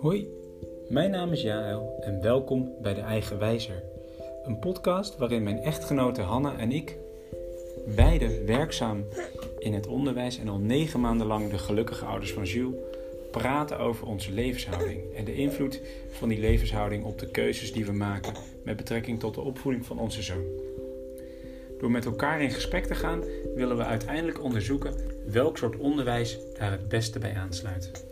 Hoi, mijn naam is Jaël en welkom bij De Eigen Wijzer. Een podcast waarin mijn echtgenote Hanna en ik, beide werkzaam in het onderwijs en al negen maanden lang de gelukkige ouders van Jules, praten over onze levenshouding en de invloed van die levenshouding op de keuzes die we maken met betrekking tot de opvoeding van onze zoon. Door met elkaar in gesprek te gaan, willen we uiteindelijk onderzoeken welk soort onderwijs daar het beste bij aansluit.